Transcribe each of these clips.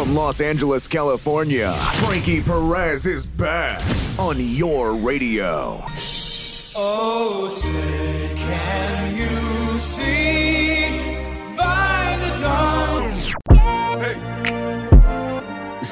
From Los Angeles, California, Frankie Perez is back on your radio. Oh, say, can you see by the dawn's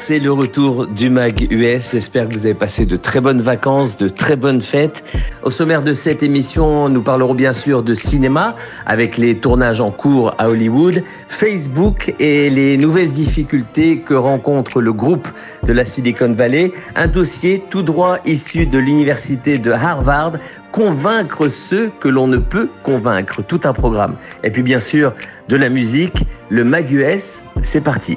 C'est le retour du Mag US. J'espère que vous avez passé de très bonnes vacances, de très bonnes fêtes. Au sommaire de cette émission, nous parlerons bien sûr de cinéma avec les tournages en cours à Hollywood, Facebook et les nouvelles difficultés que rencontre le groupe de la Silicon Valley. Un dossier tout droit issu de l'université de Harvard convaincre ceux que l'on ne peut convaincre. Tout un programme. Et puis bien sûr, de la musique, le Mag US, c'est parti.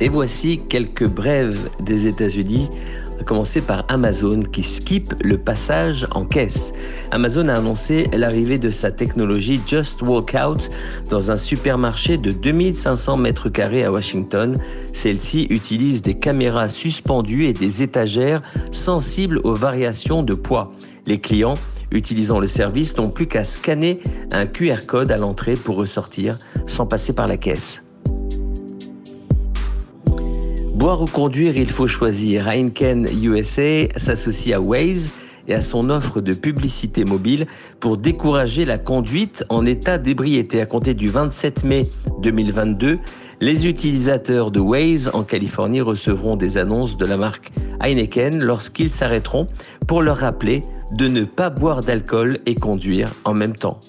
Et voici quelques brèves des États-Unis à commencer par Amazon qui skip le passage en caisse. Amazon a annoncé l'arrivée de sa technologie Just Walk Out dans un supermarché de 2500 mètres carrés à Washington. Celle-ci utilise des caméras suspendues et des étagères sensibles aux variations de poids. Les clients utilisant le service n'ont plus qu'à scanner un QR code à l'entrée pour ressortir sans passer par la caisse. Boire ou conduire, il faut choisir. Heineken USA s'associe à Waze et à son offre de publicité mobile pour décourager la conduite en état d'ébriété. À compter du 27 mai 2022, les utilisateurs de Waze en Californie recevront des annonces de la marque Heineken lorsqu'ils s'arrêteront pour leur rappeler de ne pas boire d'alcool et conduire en même temps.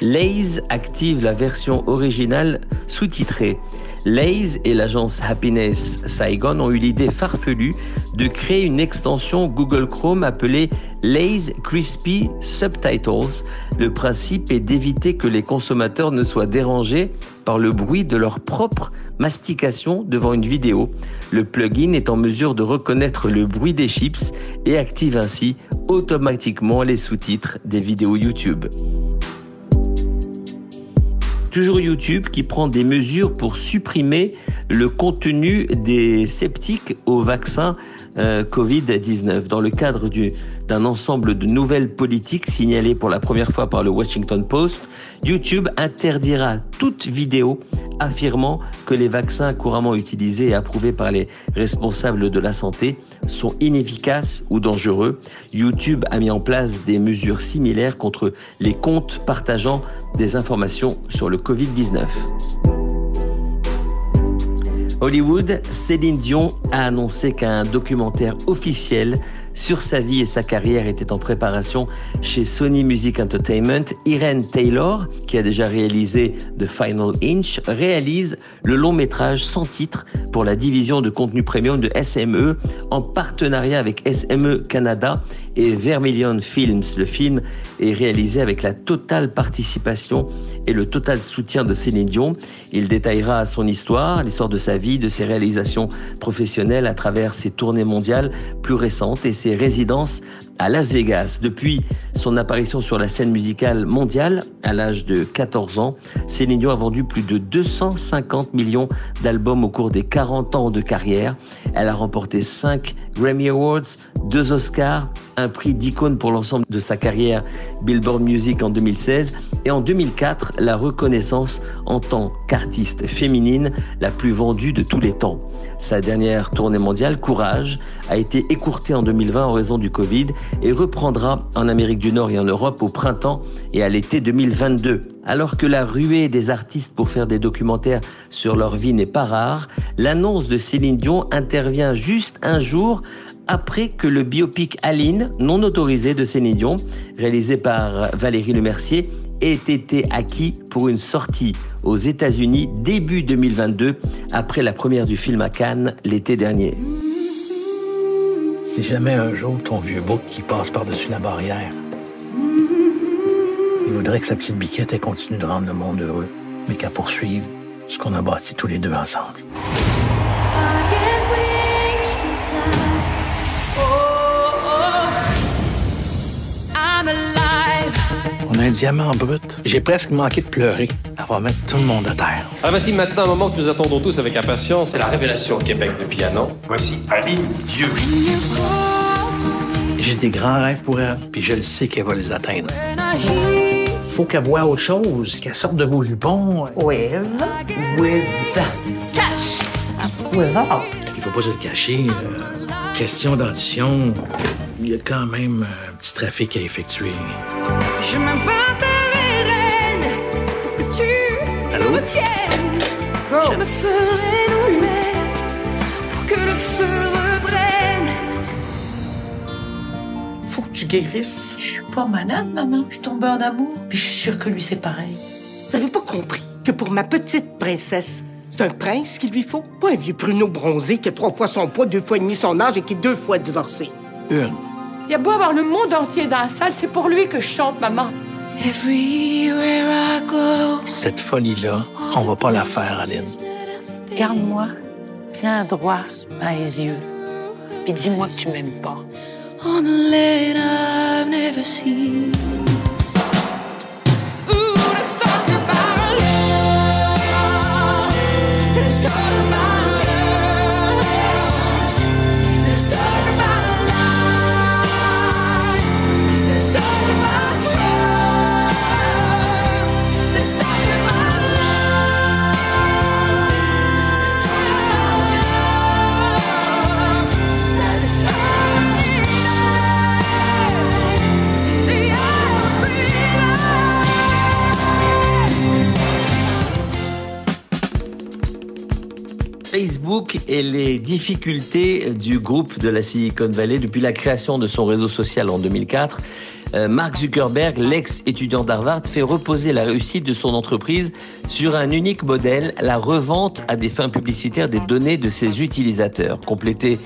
Lays active la version originale sous-titrée. Lays et l'agence Happiness Saigon ont eu l'idée farfelue de créer une extension Google Chrome appelée Lays Crispy Subtitles. Le principe est d'éviter que les consommateurs ne soient dérangés par le bruit de leur propre mastication devant une vidéo. Le plugin est en mesure de reconnaître le bruit des chips et active ainsi automatiquement les sous-titres des vidéos YouTube toujours YouTube qui prend des mesures pour supprimer le contenu des sceptiques au vaccin euh, Covid-19 dans le cadre d'un ensemble de nouvelles politiques signalées pour la première fois par le Washington Post. YouTube interdira toute vidéo affirmant que les vaccins couramment utilisés et approuvés par les responsables de la santé sont inefficaces ou dangereux. YouTube a mis en place des mesures similaires contre les comptes partageant des informations sur le Covid-19. Hollywood, Céline Dion a annoncé qu'un documentaire officiel sur sa vie et sa carrière était en préparation chez Sony Music Entertainment. Irene Taylor, qui a déjà réalisé The Final Inch, réalise le long métrage sans titre pour la division de contenu premium de SME en partenariat avec SME Canada et Vermilion Films. Le film est réalisé avec la totale participation et le total soutien de Céline Dion. Il détaillera son histoire, l'histoire de sa vie, de ses réalisations professionnelles à travers ses tournées mondiales plus récentes et ses résidences à Las Vegas. Depuis son apparition sur la scène musicale mondiale à l'âge de 14 ans, Céline Dion a vendu plus de 250 millions d'albums au cours des 40 ans de carrière. Elle a remporté 5 Grammy Awards, 2 Oscars, un prix d'icône pour l'ensemble de sa carrière Billboard Music en 2016 et en 2004 la reconnaissance en tant qu'artiste féminine la plus vendue de tous les temps. Sa dernière tournée mondiale, Courage, a été écourtée en 2020 en raison du Covid et reprendra en Amérique du Nord et en Europe au printemps et à l'été 2022. Alors que la ruée des artistes pour faire des documentaires sur leur vie n'est pas rare, l'annonce de Céline Dion intervient juste un jour après que le biopic Aline, non autorisé de Céline Dion, réalisé par Valérie Lemercier, ait été acquis pour une sortie aux États-Unis début 2022, après la première du film à Cannes l'été dernier. Si jamais un jour ton vieux bouc qui passe par-dessus la barrière, il voudrait que sa petite biquette continue de rendre le monde heureux, mais qu'elle poursuive ce qu'on a bâti tous les deux ensemble. On a un diamant brut. J'ai presque manqué de pleurer. Elle va mettre tout le monde à terre. Ah, voici maintenant un moment que nous attendons tous avec impatience. C'est la révélation au Québec de piano. Voici Aline Dieu. J'ai des grands rêves pour elle, puis je le sais qu'elle va les atteindre. Faut qu'elle voie autre chose, qu'elle sorte de vos jupons. With, with, touch, without. Il faut pas se le cacher. euh, question d'audition, il y a quand même un petit trafic à effectuer. Je m'inventerai reine pour que tu Allô? me tiennes. Je me ferai nouvelle pour que le feu reprenne. Faut que tu guérisses. Je suis pas malade, maman. Je suis tombée en amour. Puis je suis sûre que lui, c'est pareil. Vous avez pas compris que pour ma petite princesse, c'est un prince qu'il lui faut? Pas un vieux pruneau bronzé qui a trois fois son poids, deux fois et demi son âge et qui est deux fois divorcé. Une. Il y a beau avoir le monde entier dans la salle, c'est pour lui que je chante, maman. Everywhere I go. Cette folie-là, on va pas la faire, Aline. Regarde-moi bien droit dans les yeux. Puis dis-moi que tu m'aimes pas. Et les difficultés du groupe de la Silicon Valley depuis la création de son réseau social en 2004. Euh, Mark Zuckerberg, l'ex-étudiant d'Harvard, fait reposer la réussite de son entreprise sur un unique modèle, la revente à des fins publicitaires des données de ses utilisateurs. Complété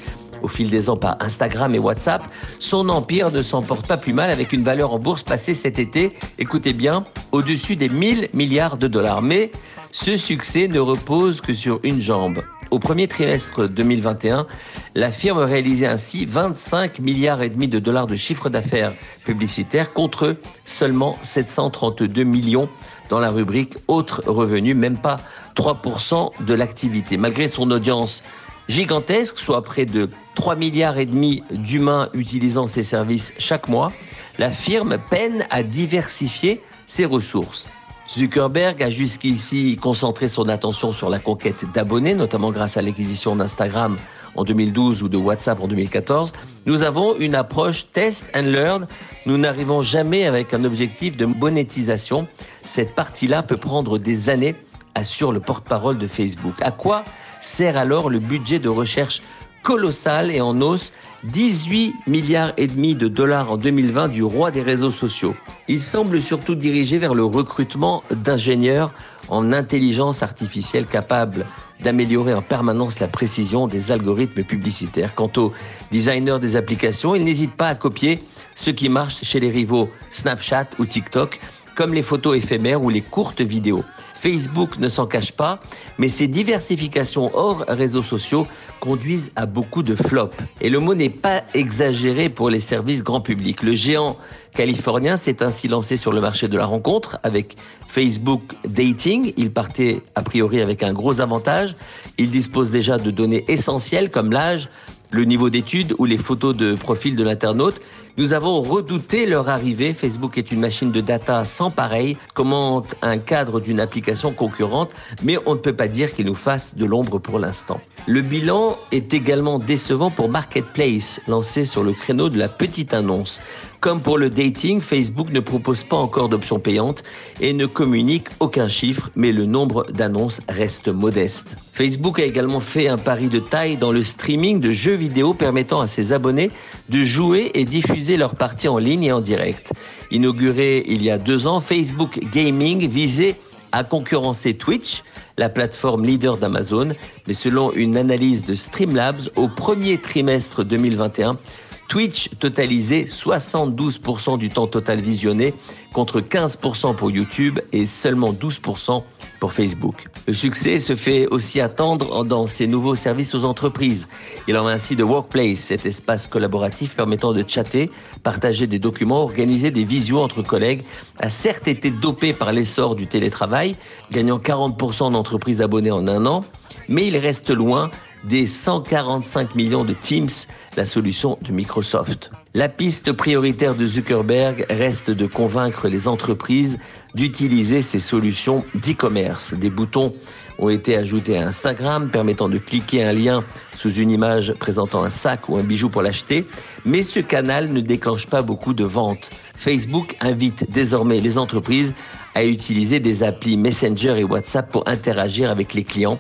au fil des ans par Instagram et WhatsApp, son empire ne s'en porte pas plus mal avec une valeur en bourse passée cet été, écoutez bien, au-dessus des 1000 milliards de dollars. Mais ce succès ne repose que sur une jambe. Au premier trimestre 2021, la firme réalisait ainsi 25 milliards et demi de dollars de chiffre d'affaires publicitaire contre seulement 732 millions dans la rubrique autres revenus, même pas 3% de l'activité. Malgré son audience gigantesque, soit près de 3 milliards et demi d'humains utilisant ses services chaque mois, la firme peine à diversifier ses ressources. Zuckerberg a jusqu'ici concentré son attention sur la conquête d'abonnés, notamment grâce à l'acquisition d'Instagram en 2012 ou de WhatsApp en 2014. Nous avons une approche test and learn. Nous n'arrivons jamais avec un objectif de monétisation. Cette partie-là peut prendre des années, assure le porte-parole de Facebook. À quoi sert alors le budget de recherche colossal et en hausse 18 milliards et demi de dollars en 2020 du roi des réseaux sociaux. Il semble surtout dirigé vers le recrutement d'ingénieurs en intelligence artificielle capables d'améliorer en permanence la précision des algorithmes publicitaires. Quant aux designers des applications, ils n'hésitent pas à copier ce qui marche chez les rivaux Snapchat ou TikTok, comme les photos éphémères ou les courtes vidéos. Facebook ne s'en cache pas, mais ces diversifications hors réseaux sociaux conduisent à beaucoup de flops. Et le mot n'est pas exagéré pour les services grand public. Le géant californien s'est ainsi lancé sur le marché de la rencontre avec Facebook Dating. Il partait a priori avec un gros avantage. Il dispose déjà de données essentielles comme l'âge, le niveau d'études ou les photos de profil de l'internaute. Nous avons redouté leur arrivée. Facebook est une machine de data sans pareil, commente un cadre d'une application concurrente, mais on ne peut pas dire qu'il nous fasse de l'ombre pour l'instant. Le bilan est également décevant pour Marketplace, lancé sur le créneau de la petite annonce. Comme pour le dating, Facebook ne propose pas encore d'options payantes et ne communique aucun chiffre, mais le nombre d'annonces reste modeste. Facebook a également fait un pari de taille dans le streaming de jeux vidéo permettant à ses abonnés de jouer et diffuser leurs parties en ligne et en direct. Inauguré il y a deux ans, Facebook Gaming visait à concurrencer Twitch, la plateforme leader d'Amazon, mais selon une analyse de Streamlabs, au premier trimestre 2021, Twitch totalisait 72% du temps total visionné contre 15% pour YouTube et seulement 12% pour Facebook. Le succès se fait aussi attendre dans ces nouveaux services aux entreprises. Il en va ainsi de Workplace, cet espace collaboratif permettant de chatter, partager des documents, organiser des visios entre collègues, a certes été dopé par l'essor du télétravail, gagnant 40% d'entreprises abonnées en un an, mais il reste loin des 145 millions de Teams, la solution de Microsoft. La piste prioritaire de Zuckerberg reste de convaincre les entreprises d'utiliser ces solutions d'e-commerce. Des boutons ont été ajoutés à Instagram permettant de cliquer un lien sous une image présentant un sac ou un bijou pour l'acheter, mais ce canal ne déclenche pas beaucoup de ventes. Facebook invite désormais les entreprises à utiliser des applis Messenger et WhatsApp pour interagir avec les clients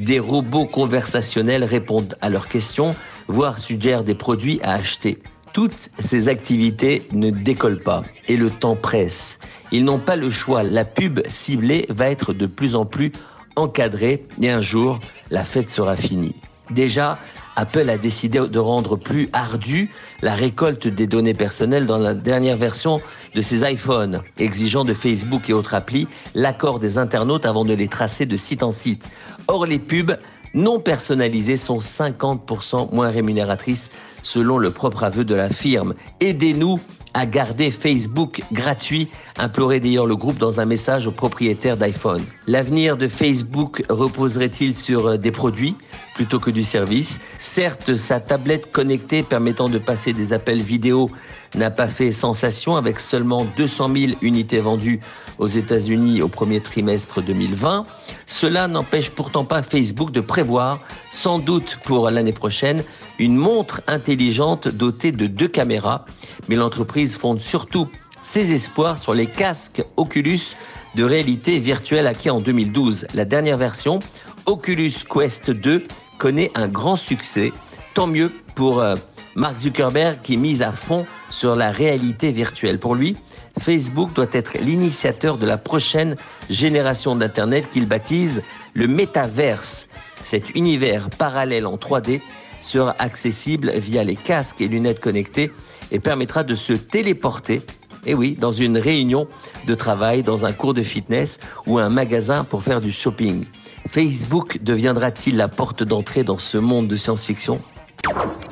des robots conversationnels répondent à leurs questions, voire suggèrent des produits à acheter. Toutes ces activités ne décollent pas et le temps presse. Ils n'ont pas le choix. La pub ciblée va être de plus en plus encadrée et un jour, la fête sera finie. Déjà, Apple a décidé de rendre plus ardue la récolte des données personnelles dans la dernière version de ses iPhones, exigeant de Facebook et autres applis l'accord des internautes avant de les tracer de site en site. Or, les pubs non personnalisées sont 50% moins rémunératrices selon le propre aveu de la firme. Aidez-nous à garder Facebook gratuit, implorait d'ailleurs le groupe dans un message aux propriétaires d'iPhone. L'avenir de Facebook reposerait-il sur euh, des produits plutôt que du service? Certes, sa tablette connectée permettant de passer des appels vidéo n'a pas fait sensation avec seulement 200 000 unités vendues aux États-Unis au premier trimestre 2020. Cela n'empêche pourtant pas Facebook de prévoir, sans doute pour l'année prochaine, une montre intelligente dotée de deux caméras, mais l'entreprise fonde surtout ses espoirs sur les casques Oculus de réalité virtuelle acquis en 2012. La dernière version, Oculus Quest 2, connaît un grand succès. Tant mieux pour euh, Mark Zuckerberg qui mise à fond sur la réalité virtuelle. Pour lui, Facebook doit être l'initiateur de la prochaine génération d'Internet qu'il baptise le métaverse. Cet univers parallèle en 3D sera accessible via les casques et lunettes connectées et permettra de se téléporter, et oui, dans une réunion de travail, dans un cours de fitness ou un magasin pour faire du shopping. Facebook deviendra-t-il la porte d'entrée dans ce monde de science-fiction?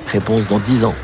Réponse dans 10 ans.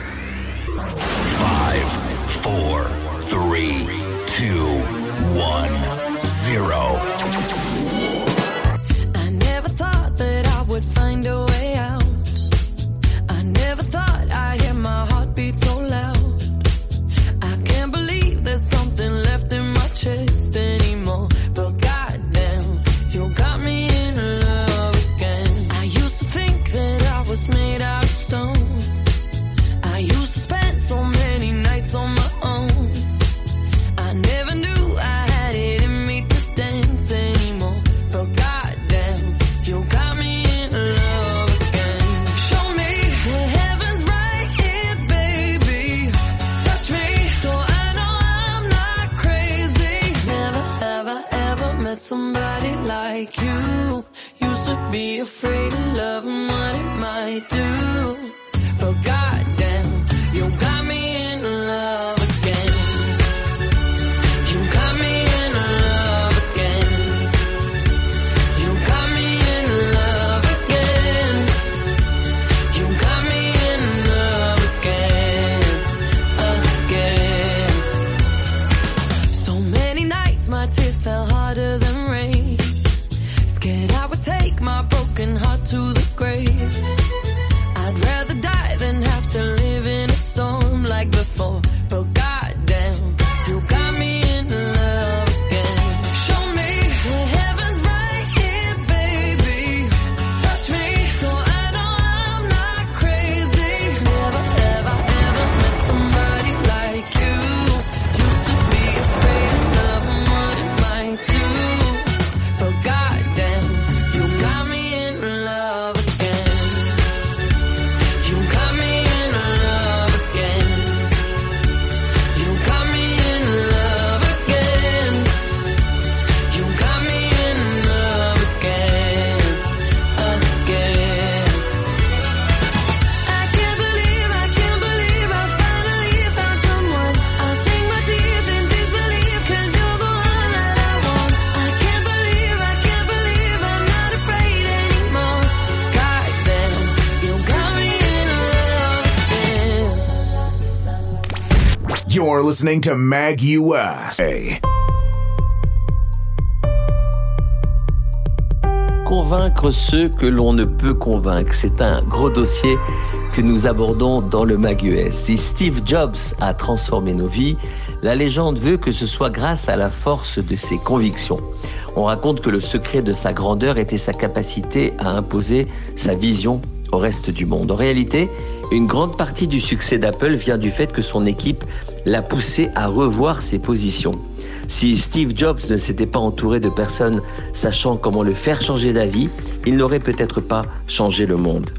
be a You're listening to Mag US. Convaincre ceux que l'on ne peut convaincre, c'est un gros dossier que nous abordons dans le Mag US. Si Steve Jobs a transformé nos vies, la légende veut que ce soit grâce à la force de ses convictions. On raconte que le secret de sa grandeur était sa capacité à imposer sa vision au reste du monde. En réalité, une grande partie du succès d'Apple vient du fait que son équipe l'a poussé à revoir ses positions. Si Steve Jobs ne s'était pas entouré de personnes sachant comment le faire changer d'avis, il n'aurait peut-être pas changé le monde.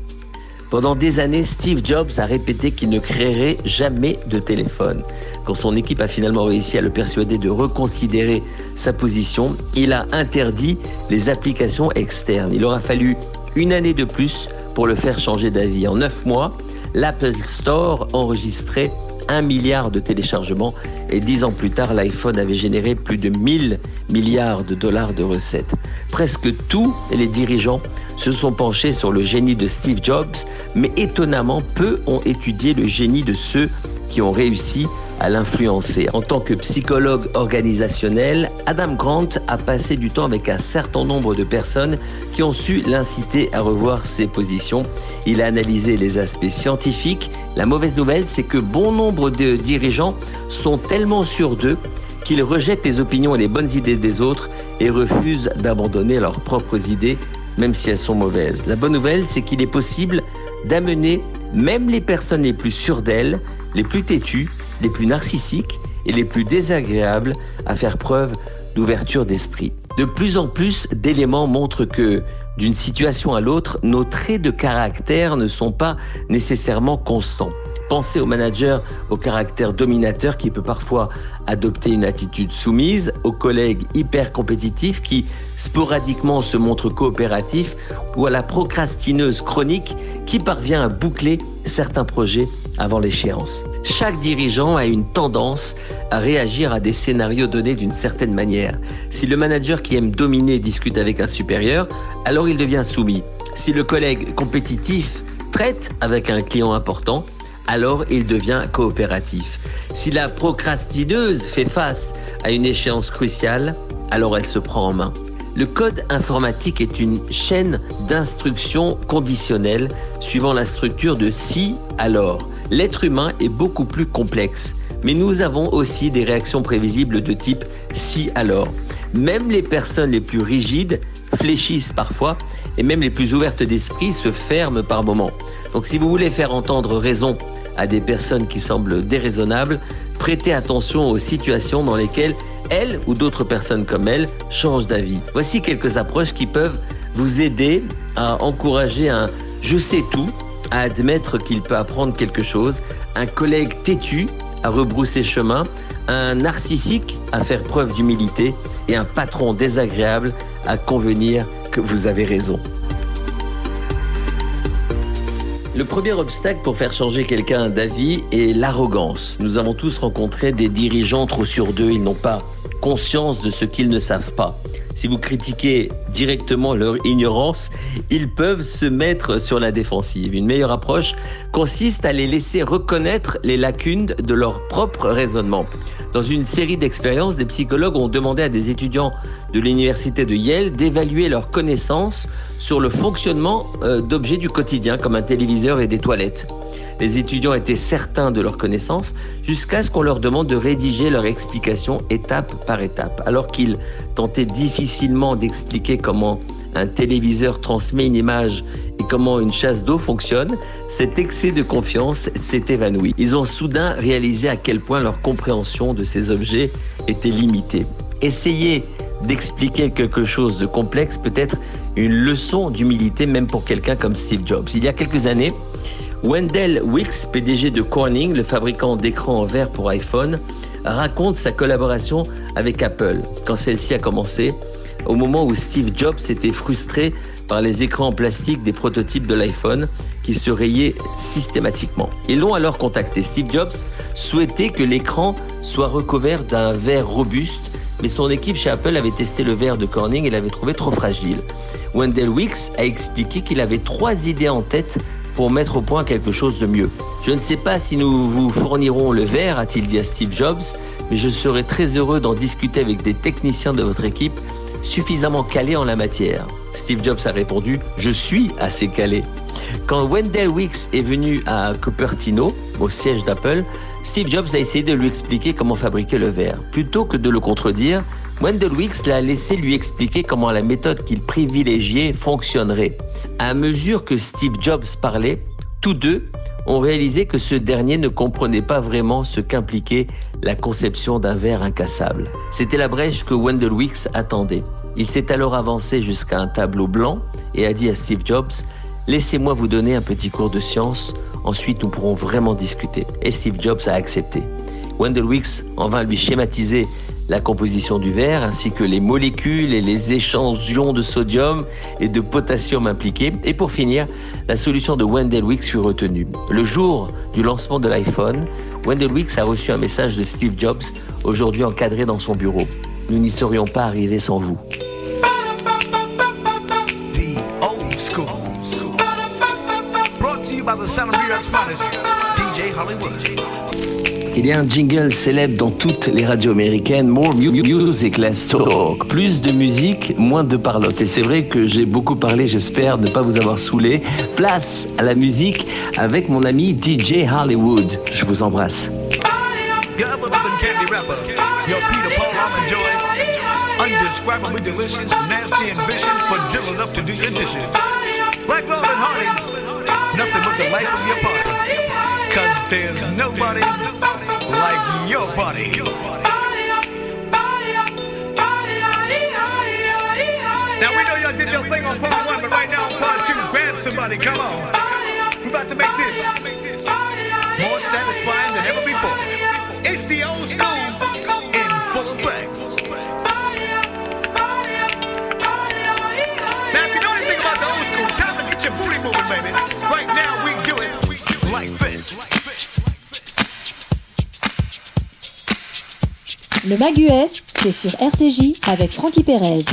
Pendant des années, Steve Jobs a répété qu'il ne créerait jamais de téléphone. Quand son équipe a finalement réussi à le persuader de reconsidérer sa position, il a interdit les applications externes. Il aura fallu une année de plus pour le faire changer d'avis. En neuf mois, l'Apple Store enregistrait un milliard de téléchargements et dix ans plus tard, l'iPhone avait généré plus de 1000 milliards de dollars de recettes. Presque tous les dirigeants se sont penchés sur le génie de Steve Jobs, mais étonnamment peu ont étudié le génie de ceux qui ont réussi à l'influencer. En tant que psychologue organisationnel, Adam Grant a passé du temps avec un certain nombre de personnes qui ont su l'inciter à revoir ses positions. Il a analysé les aspects scientifiques. La mauvaise nouvelle, c'est que bon nombre de dirigeants sont tellement sûrs d'eux qu'ils rejettent les opinions et les bonnes idées des autres et refusent d'abandonner leurs propres idées, même si elles sont mauvaises. La bonne nouvelle, c'est qu'il est possible d'amener même les personnes les plus sûres d'elles, les plus têtues, les plus narcissiques et les plus désagréables à faire preuve d'ouverture d'esprit. De plus en plus d'éléments montrent que, d'une situation à l'autre, nos traits de caractère ne sont pas nécessairement constants. Pensez au manager au caractère dominateur qui peut parfois adopter une attitude soumise, aux collègues hyper compétitifs qui sporadiquement se montrent coopératifs ou à la procrastineuse chronique qui parvient à boucler certains projets avant l'échéance. Chaque dirigeant a une tendance à réagir à des scénarios donnés d'une certaine manière. Si le manager qui aime dominer discute avec un supérieur, alors il devient soumis. Si le collègue compétitif traite avec un client important, alors il devient coopératif. Si la procrastineuse fait face à une échéance cruciale, alors elle se prend en main. Le code informatique est une chaîne d'instructions conditionnelles suivant la structure de si alors. L'être humain est beaucoup plus complexe, mais nous avons aussi des réactions prévisibles de type si alors. Même les personnes les plus rigides fléchissent parfois et même les plus ouvertes d'esprit se ferment par moments. Donc si vous voulez faire entendre raison à des personnes qui semblent déraisonnables, prêtez attention aux situations dans lesquelles elles ou d'autres personnes comme elles changent d'avis. Voici quelques approches qui peuvent vous aider à encourager un je sais tout, à admettre qu'il peut apprendre quelque chose, un collègue têtu à rebrousser chemin, un narcissique à faire preuve d'humilité et un patron désagréable à convenir que vous avez raison. Le premier obstacle pour faire changer quelqu'un d'avis est l'arrogance. Nous avons tous rencontré des dirigeants trop sûrs d'eux, ils n'ont pas conscience de ce qu'ils ne savent pas. Si vous critiquez directement leur ignorance, ils peuvent se mettre sur la défensive. Une meilleure approche consiste à les laisser reconnaître les lacunes de leur propre raisonnement. Dans une série d'expériences, des psychologues ont demandé à des étudiants de l'université de Yale d'évaluer leurs connaissances sur le fonctionnement euh, d'objets du quotidien comme un téléviseur et des toilettes. Les étudiants étaient certains de leurs connaissances jusqu'à ce qu'on leur demande de rédiger leur explication étape par étape. Alors qu'ils tentaient difficilement d'expliquer comment un téléviseur transmet une image et comment une chasse d'eau fonctionne, cet excès de confiance s'est évanoui. Ils ont soudain réalisé à quel point leur compréhension de ces objets était limitée. Essayer d'expliquer quelque chose de complexe peut être une leçon d'humilité même pour quelqu'un comme Steve Jobs. Il y a quelques années, Wendell Wicks, PDG de Corning, le fabricant d'écrans en verre pour iPhone, raconte sa collaboration avec Apple quand celle-ci a commencé, au moment où Steve Jobs était frustré par les écrans en plastique des prototypes de l'iPhone qui se rayaient systématiquement. Ils l'ont alors contacté. Steve Jobs souhaitait que l'écran soit recouvert d'un verre robuste, mais son équipe chez Apple avait testé le verre de Corning et l'avait trouvé trop fragile. Wendell Wicks a expliqué qu'il avait trois idées en tête pour mettre au point quelque chose de mieux. Je ne sais pas si nous vous fournirons le verre, a-t-il dit à Steve Jobs, mais je serai très heureux d'en discuter avec des techniciens de votre équipe suffisamment calés en la matière. Steve Jobs a répondu Je suis assez calé. Quand Wendell Wicks est venu à Cupertino, au siège d'Apple, Steve Jobs a essayé de lui expliquer comment fabriquer le verre. Plutôt que de le contredire, Wendell Wicks l'a laissé lui expliquer comment la méthode qu'il privilégiait fonctionnerait. À mesure que Steve Jobs parlait, tous deux ont réalisé que ce dernier ne comprenait pas vraiment ce qu'impliquait la conception d'un verre incassable. C'était la brèche que Wendell Wicks attendait. Il s'est alors avancé jusqu'à un tableau blanc et a dit à Steve Jobs Laissez-moi vous donner un petit cours de science, ensuite nous pourrons vraiment discuter. Et Steve Jobs a accepté. Wendell Wicks en vint lui schématiser la composition du verre ainsi que les molécules et les échantillons de sodium et de potassium impliqués. Et pour finir, la solution de Wendell Weeks fut retenue. Le jour du lancement de l'iPhone, Wendell Weeks a reçu un message de Steve Jobs, aujourd'hui encadré dans son bureau. Nous n'y serions pas arrivés sans vous. Il y a un jingle célèbre dans toutes les radios américaines, More Music, Less Talk. Plus de musique, moins de parlotte. Et c'est vrai que j'ai beaucoup parlé, j'espère ne pas vous avoir saoulé. Place à la musique avec mon ami DJ Hollywood. Je vous embrasse. delicious, nasty nothing but the life of your party. Cause there's nobody like your body. Now we know y'all did your thing on part one, but right now on part two, grab somebody, come on. We're about to make this more satisfying than ever before. Le Mag US, c'est sur RCJ avec Frankie Perez.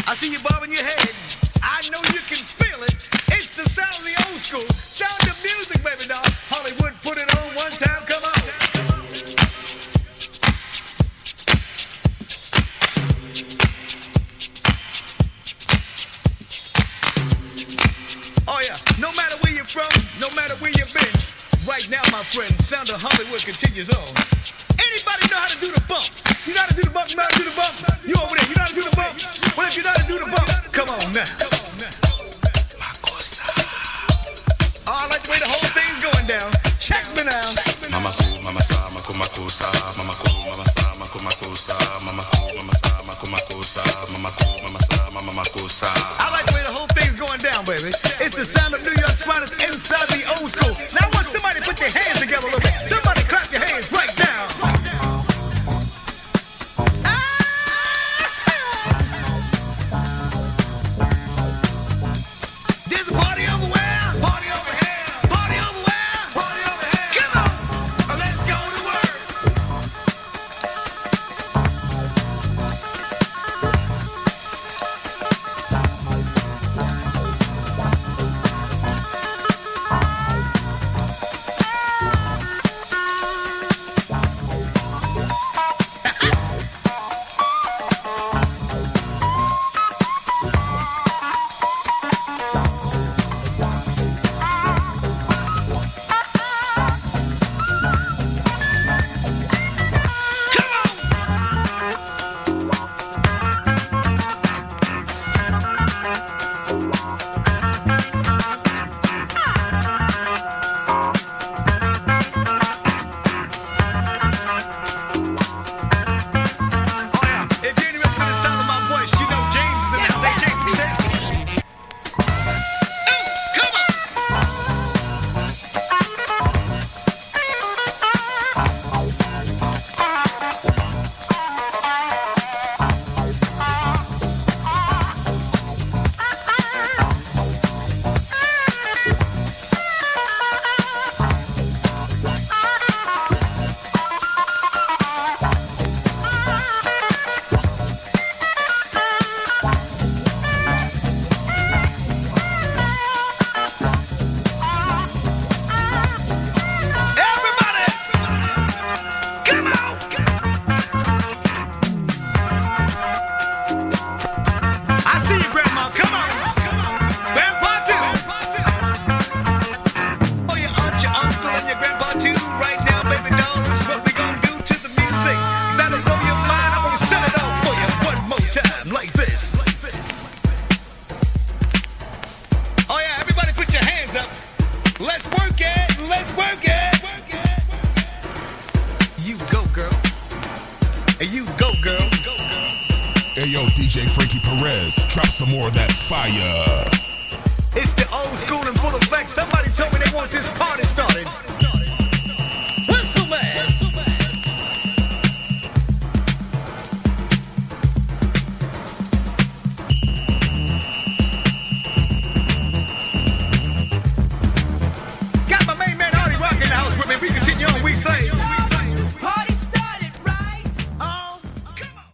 More of that fire.